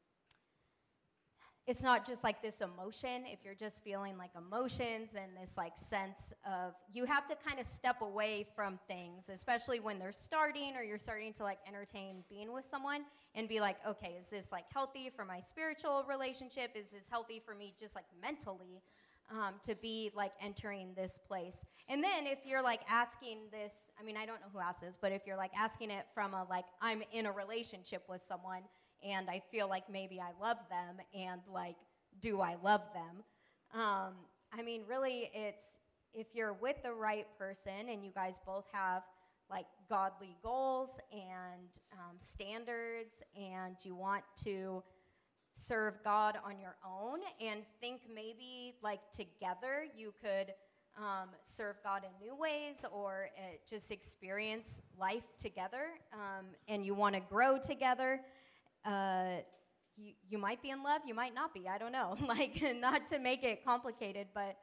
it's not just like this emotion. If you're just feeling like emotions and this like sense of you have to kind of step away from things especially when they're starting or you're starting to like entertain being with someone and be like okay is this like healthy for my spiritual relationship? Is this healthy for me just like mentally um, to be like entering this place. And then if you're like asking this, I mean, I don't know who asked this, but if you're like asking it from a like, I'm in a relationship with someone and I feel like maybe I love them and like, do I love them? Um, I mean, really, it's if you're with the right person and you guys both have like godly goals and um, standards and you want to serve God on your own and think maybe like together you could um, serve God in new ways or uh, just experience life together um, and you want to grow together. Uh, you, you might be in love, you might not be, I don't know. like, not to make it complicated, but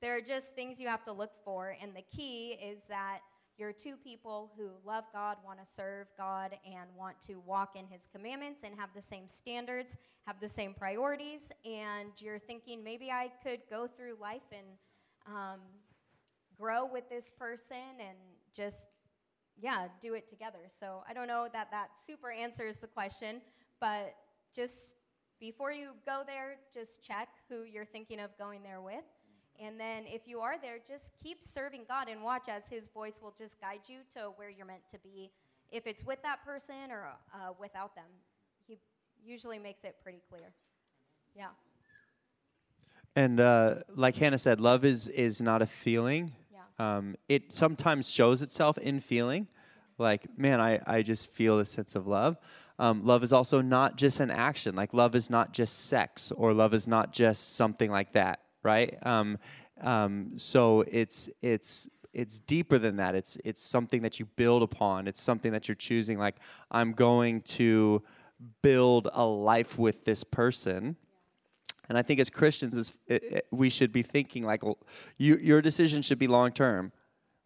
there are just things you have to look for. And the key is that you're two people who love God, want to serve God, and want to walk in His commandments and have the same standards, have the same priorities, and you're thinking maybe I could go through life and um, grow with this person and just, yeah, do it together. So I don't know that that super answers the question, but just before you go there, just check who you're thinking of going there with and then if you are there, just keep serving God and watch as His voice will just guide you to where you're meant to be. If it's with that person or uh, without them, He usually makes it pretty clear. Yeah. And uh, like Hannah said, love is is not a feeling. Yeah. Um, it sometimes shows itself in feeling, like man, I I just feel a sense of love. Um, love is also not just an action. Like love is not just sex, or love is not just something like that right? Um, um, so it's it's it's deeper than that. It's it's something that you build upon. It's something that you're choosing. Like I'm going to build a life with this person. And I think as Christians, we should be thinking like, well, you, your decision should be long term,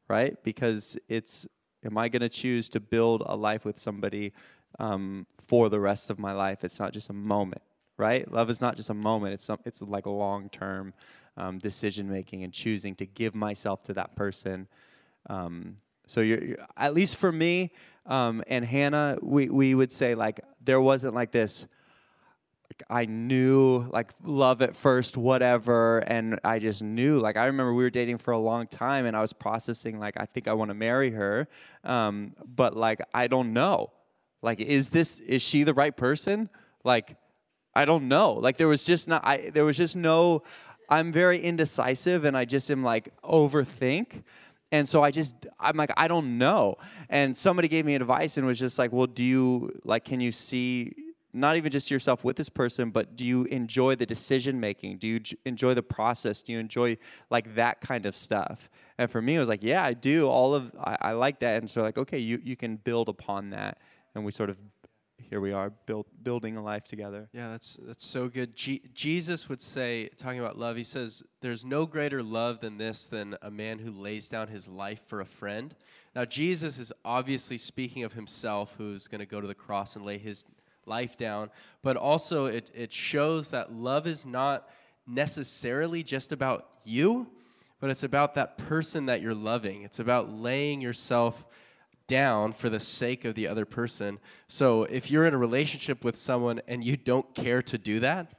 right? Because it's, am I going to choose to build a life with somebody um, for the rest of my life? It's not just a moment right? Love is not just a moment, it's, some, it's like long term um, decision making and choosing to give myself to that person. Um, so, you're, you're, at least for me um, and Hannah, we, we would say, like, there wasn't like this. I knew like love at first, whatever, and I just knew. Like I remember we were dating for a long time, and I was processing like I think I want to marry her, um, but like I don't know. Like, is this is she the right person? Like, I don't know. Like there was just not I there was just no I'm very indecisive and I just am like overthink. And so I just I'm like I don't know. And somebody gave me advice and was just like, "Well, do you like can you see not even just yourself with this person, but do you enjoy the decision making? Do you j- enjoy the process? Do you enjoy like that kind of stuff? And for me, it was like, yeah, I do. All of I, I like that. And so like, okay, you you can build upon that, and we sort of here we are build, building a life together. Yeah, that's that's so good. Jesus would say, talking about love, he says, "There's no greater love than this, than a man who lays down his life for a friend." Now, Jesus is obviously speaking of himself, who's going to go to the cross and lay his life down, but also it, it shows that love is not necessarily just about you, but it's about that person that you're loving. It's about laying yourself down for the sake of the other person. So if you're in a relationship with someone and you don't care to do that,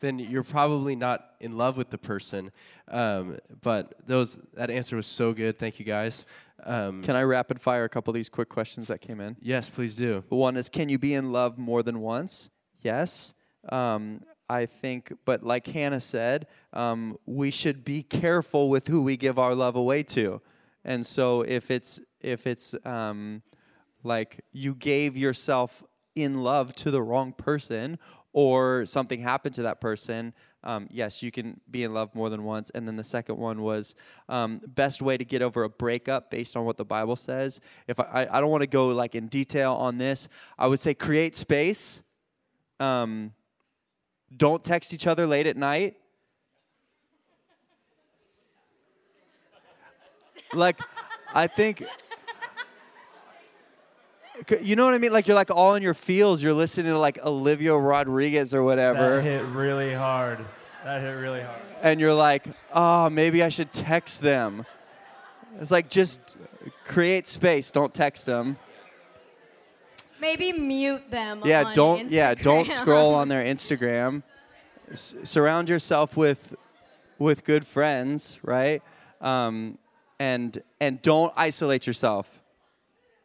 then you're probably not in love with the person. Um, but those that answer was so good. Thank you guys. Um, Can I rapid fire a couple of these quick questions that came in? yes, please do. One is, can you be in love more than once? Yes. Um, I think, but like Hannah said, um, we should be careful with who we give our love away to. And so if it's if it's um, like you gave yourself in love to the wrong person or something happened to that person, um, yes, you can be in love more than once. And then the second one was um, best way to get over a breakup based on what the Bible says. If I, I don't want to go like in detail on this, I would say create space. Um, don't text each other late at night. Like, I think you know what I mean? Like you're like all in your feels. You're listening to like Olivia Rodrigo or whatever. That hit really hard. That hit really hard. And you're like, oh, maybe I should text them. It's like just create space. Don't text them. Maybe mute them. Yeah, on don't. Yeah, don't scroll on their Instagram. S- surround yourself with with good friends, right? Um, and and don't isolate yourself.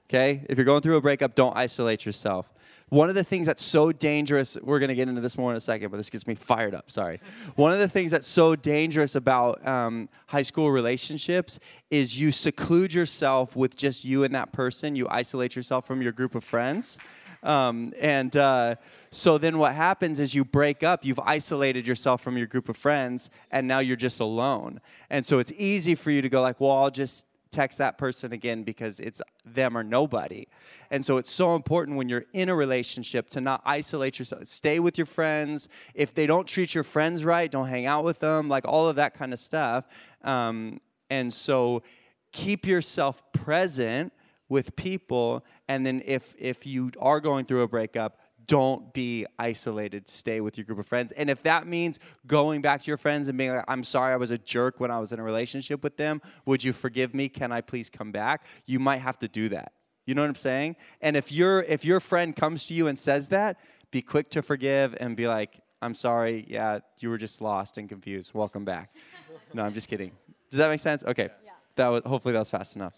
Okay? If you're going through a breakup, don't isolate yourself. One of the things that's so dangerous, we're to get into this more in a second, but this gets me fired up. Sorry. One of the things that's so dangerous about um, high school relationships is you seclude yourself with just you and that person. You isolate yourself from your group of friends. Um, and uh, so then what happens is you break up, you've isolated yourself from your group of friends, and now you're just alone. And so it's easy for you to go like, well, I'll just text that person again because it's them or nobody. And so it's so important when you're in a relationship to not isolate yourself. Stay with your friends. If they don't treat your friends right, don't hang out with them, like all of that kind of stuff. Um, and so keep yourself present with people and then if if you are going through a breakup don't be isolated. Stay with your group of friends. And if that means going back to your friends and being like i'm sorry i was a jerk when i was in a relationship with them. Would you forgive me? Can i please come back? You might have to do that. You know what i'm saying? And if your if your friend comes to you and says that be quick to forgive and be like i'm sorry. Yeah you were just lost and confused. Welcome back. No i'm just kidding. Does that make sense? Okay. That was hopefully that was fast enough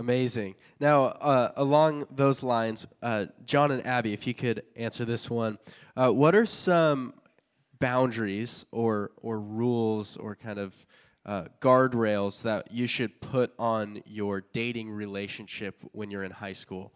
Amazing. Now, uh, along those lines, uh, John and Abby, if you could answer this one, uh, what are some boundaries or or rules or kind of uh, guardrails that you should put on your dating relationship when you're in high school?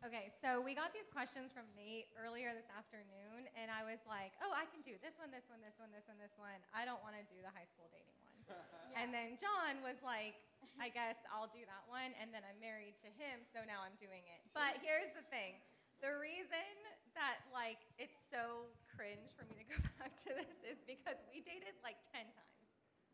Okay, so we got these questions from Nate earlier this afternoon, and I was like, oh, I can do this one, this one, this one, this one, this one. I don't want to do the high school dating. And then John was like, I guess I'll do that one, and then I'm married to him, so now I'm doing it. But here's the thing the reason that, like, it's so cringe for me to go back to this is because we dated like 10 times.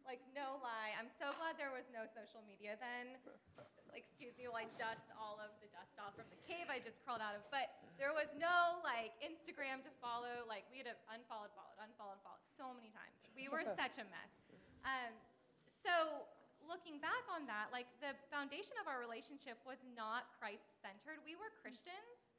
Like, no lie. I'm so glad there was no social media then. Excuse me while I dust all of the dust off from the cave I just crawled out of. But there was no, like, Instagram to follow. Like, we had unfollowed, followed, unfollowed, followed so many times. We were such a mess. Um, so, looking back on that, like, the foundation of our relationship was not Christ centered. We were Christians,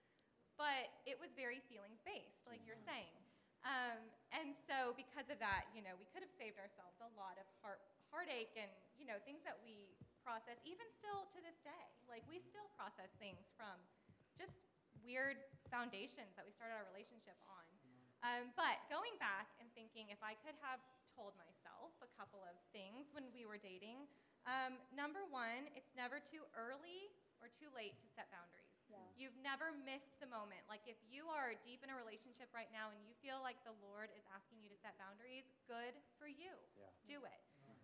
but it was very feelings based, like you're saying. Um, and so, because of that, you know, we could have saved ourselves a lot of heart, heartache and, you know, things that we process, even still to this day. Like, we still process things from just weird foundations that we started our relationship on. Um, but going back and thinking if I could have told myself a couple of things when we were dating, um, number one, it's never too early or too late to set boundaries. Yeah. You've never missed the moment. Like if you are deep in a relationship right now and you feel like the Lord is asking you to set boundaries, good for you. Do it.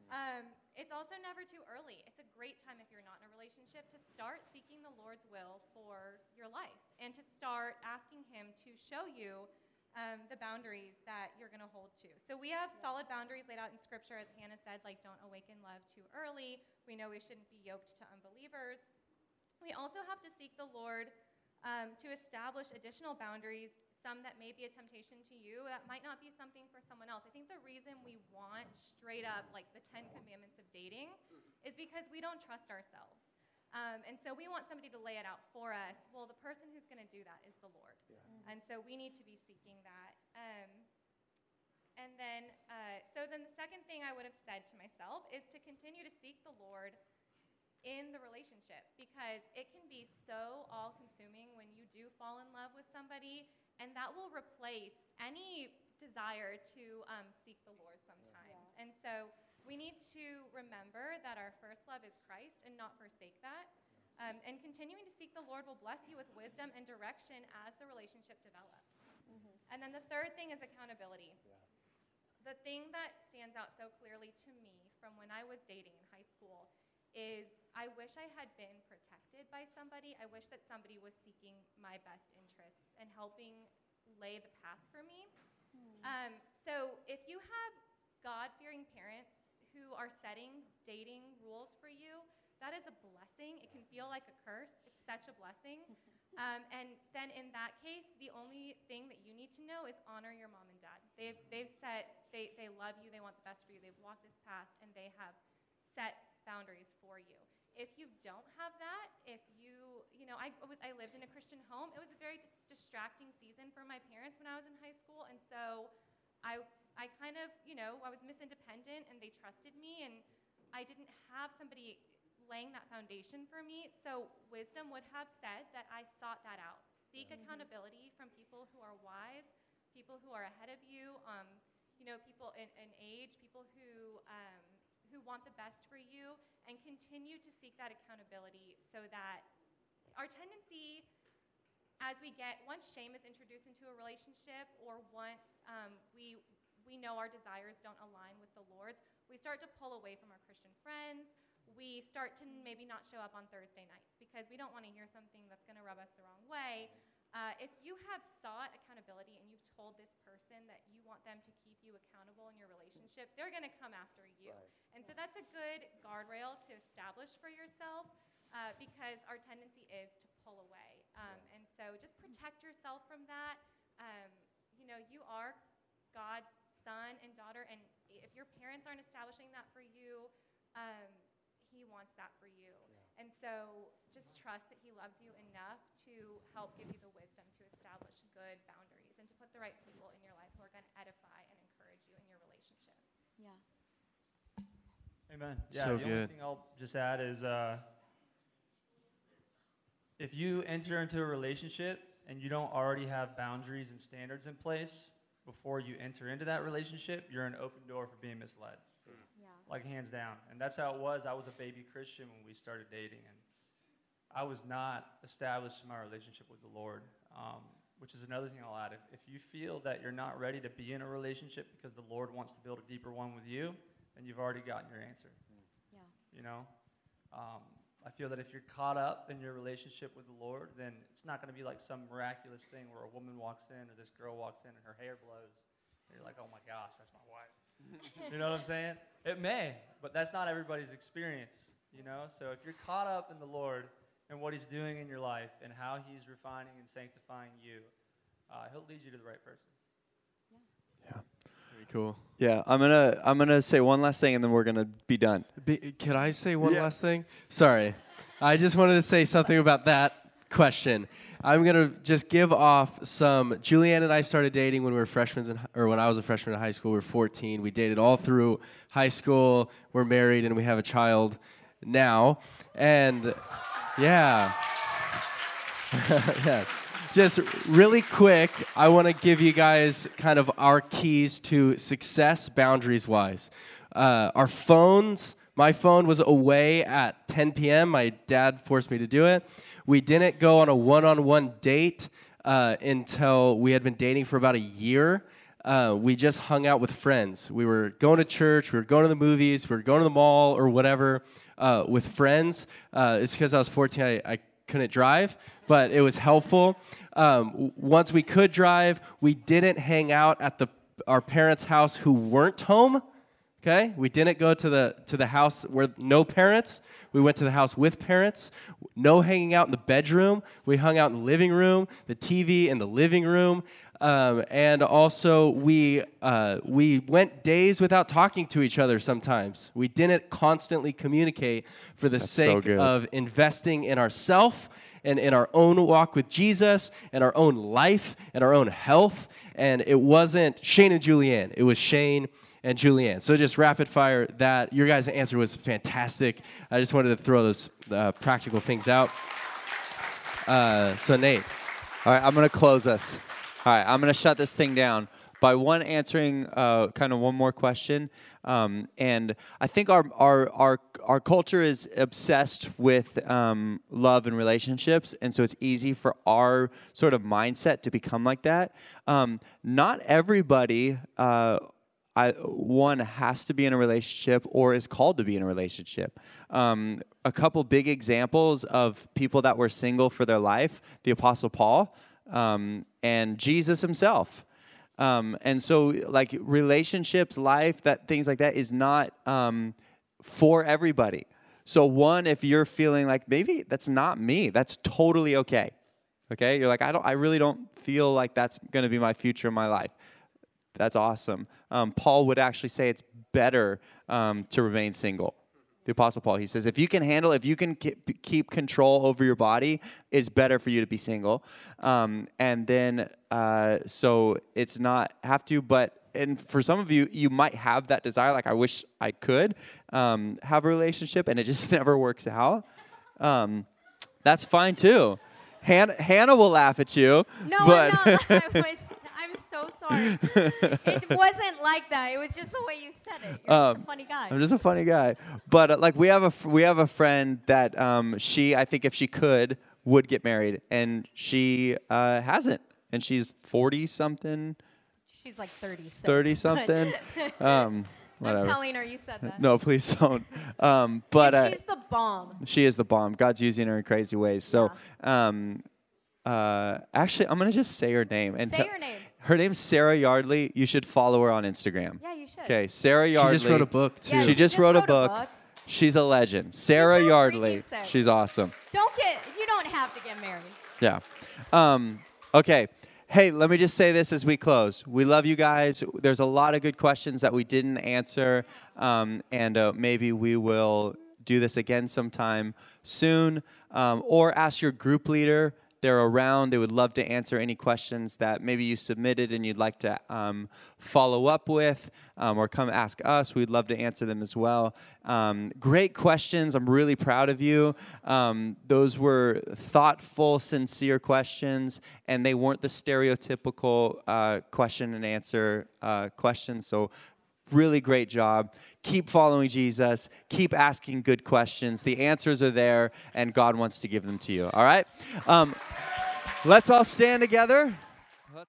Um, it's also never too early. It's a great time if you're not in a relationship to start seeking the Lord's will for your life and to start asking Him to show you um, the boundaries that you're going to hold to. So we have solid boundaries laid out in Scripture, as Hannah said, like don't awaken love too early. We know we shouldn't be yoked to unbelievers. We also have to seek the Lord um, to establish additional boundaries, some that may be a temptation to you, that might not be something for someone else. I think the reason we want straight up like the Ten Commandments of dating is because we don't trust ourselves. Um, and so we want somebody to lay it out for us. Well, the person who's going to do that is the Lord. And so we need to be seeking that. Um, and then, uh, so then the second thing I would have said to myself is to continue to seek the Lord in the relationship because it can be so all consuming when you do fall in love with somebody, and that will replace any desire to um, seek the Lord sometimes. And so we need to remember that our first love is Christ and not forsake that. Um, and continuing to seek the Lord will bless you with wisdom and direction as the relationship develops. And then the third thing is accountability. The thing that stands out so clearly to me from when I was dating in high school is I wish I had been protected by somebody. I wish that somebody was seeking my best interests and helping lay the path for me. Um, so if you have God fearing parents who are setting dating rules for you, that is a blessing. It can feel like a curse. It's such a blessing. Um, and then in that case, the only thing that you need to know is honor your mom and dad. They've, they've set, they, they love you, they want the best for you, they've walked this path, and they have set boundaries for you. If you don't have that, if you, you know, I, was, I lived in a Christian home. It was a very dis- distracting season for my parents when I was in high school, and so I, I kind of, you know, I was Miss Independent, and they trusted me, and I didn't have somebody laying that foundation for me. So wisdom would have said that I sought that out. Seek accountability from people who are wise, people who are ahead of you, um, you know, people in, in age, people who um, who want the best for you, and continue to seek that accountability so that our tendency as we get once shame is introduced into a relationship or once um, we we know our desires don't align with the lord's we start to pull away from our christian friends. We start to maybe not show up on thursday nights because we don't want to hear something that's going to rub us the wrong way. Uh, if you have sought accountability and you've told this person that you want them to keep you accountable in your relationship they're going to come after you. And so that's a good guardrail to establish for yourself uh, because our tendency is to pull away. Um, and so just protect yourself from that. Um, you know, you are God's son and daughter, and if your parents aren't establishing that for you, um, He wants that for you. And so just trust that He loves you enough to help give you the wisdom to establish good boundaries and to put the right people in your life who are going to edify and encourage you in your relationship. Yeah. Amen. Yeah, So the good. only thing I'll just add is uh, if you enter into a relationship and you don't already have boundaries and standards in place before you enter into that relationship, you're an open door for being misled. Yeah. Like hands down. And that's how it was. I was a baby Christian when we started dating, and I was not established in my relationship with the Lord. Um, which is another thing I'll add. If, if you feel that you're not ready to be in a relationship because the Lord wants to build a deeper one with you, then you've already gotten your answer. Yeah. You know, um, I feel that if you're caught up in your relationship with the Lord, then it's not going to be like some miraculous thing where a woman walks in or this girl walks in and her hair blows. And you're like, oh my gosh, that's my wife. you know what I'm saying? It may, but that's not everybody's experience. You know, so if you're caught up in the Lord and what He's doing in your life and how He's refining and sanctifying you, uh, He'll lead you to the right person. Very cool. Yeah, I'm gonna I'm gonna say one last thing and then we're gonna be done. Be, can I say one Yeah. last thing? Sorry. I just wanted to say something about that question. I'm going to just give off some. Julianne and I started dating when we were freshmen, in, or when I was a freshman in high school. We were 14. We dated all through high school. We're married and we have a child now. And yeah. yes. Just really quick, I want to give you guys kind of our keys to success boundaries wise. Uh, our phones, my phone was away at 10 p.m. My dad forced me to do it. We didn't go on a one on one date uh, until we had been dating for about a year. Uh, we just hung out with friends. We were going to church, we were going to the movies, we were going to the mall or whatever uh, with friends. Uh, it's because I was 14, I, I couldn't drive, but it was helpful. Um, once we could drive, we didn't hang out at the, our parents' house who weren't home. Okay, we didn't go to the to the house where no parents. We went to the house with parents. No hanging out in the bedroom. We hung out in the living room, the TV in the living room, um, and also we uh, we went days without talking to each other. Sometimes we didn't constantly communicate for the That's sake good. of investing in ourself and in our own walk with Jesus and our own life and our own health. And it wasn't Cheyne and Julianne. It was Cheyne and Julianne. So just rapid fire that. Your guys' answer was fantastic. I just wanted to throw those uh, practical things out. Uh, so Nate, All right, I'm going to close us. All right, I'm going to shut this thing down by one answering uh, kind of one more question. Um, and I think our, our, our, our culture is obsessed with um, love and relationships. And so it's easy for our sort of mindset to become like that. Um, not everybody. Uh, I, one has to be in a relationship or is called to be in a relationship. Um, a couple big examples of people that were single for their life the Apostle Paul um, and Jesus himself. Um, and so, like relationships, life, that things like that is not um, for everybody. So, one, if you're feeling like maybe that's not me, that's totally okay. Okay, you're like I don't, I really don't feel like that's going to be my future in my life. That's awesome. Um, Paul would actually say it's better um, to remain single. The Apostle Paul, he says, if you can handle, if you can keep control over your body, it's better for you to be single. Um, and then, uh, so it's not have to, but and for some of you, you might have that desire, like I wish I could um, have a relationship, and it just never works out. Um, that's fine too. Hannah, Hannah will laugh at you, No, but I'm not. I was, I'm so sorry. it wasn't like that. It was just the way you said it. You're just Um, a funny guy. I'm just a funny guy. But uh, like we have a we have a friend that um, she I think if she could would get married and she uh, hasn't and she's 40 something, She's like 30. 30 something. um, I'm whatever. telling her you said that. No, please don't. Um, but And uh, she's the bomb. she is the bomb. God's using her in crazy ways. So um, uh, actually, I'm gonna just say her name and Say tell- her name. Her name's Sarah Yardley. You should follow her on Instagram. Yeah, you should. Okay, Sarah Yardley. she just wrote a book too. Yeah, She just wrote a book. She's a legend. Sarah so Yardley. freaking Sarah. She's awesome. Don't get. You don't have to get married. Yeah. Um, okay. Hey, let me just say this as we close. We love you guys. There's a lot of good questions that we didn't answer, um, and uh, maybe we will do this again sometime soon. Um, or ask your group leader. They're around. They would love to answer any questions that maybe you submitted and you'd like to um, follow up with, um, or come ask us. We'd love to answer them as well. Um, great questions. I'm really proud of you. Um, those were thoughtful, sincere questions, and they weren't the stereotypical uh, question and answer uh, questions. So really great job. Keep following Jesus. Keep asking good questions. The answers are there, and God wants to give them to you. All right? Um, let's all stand together.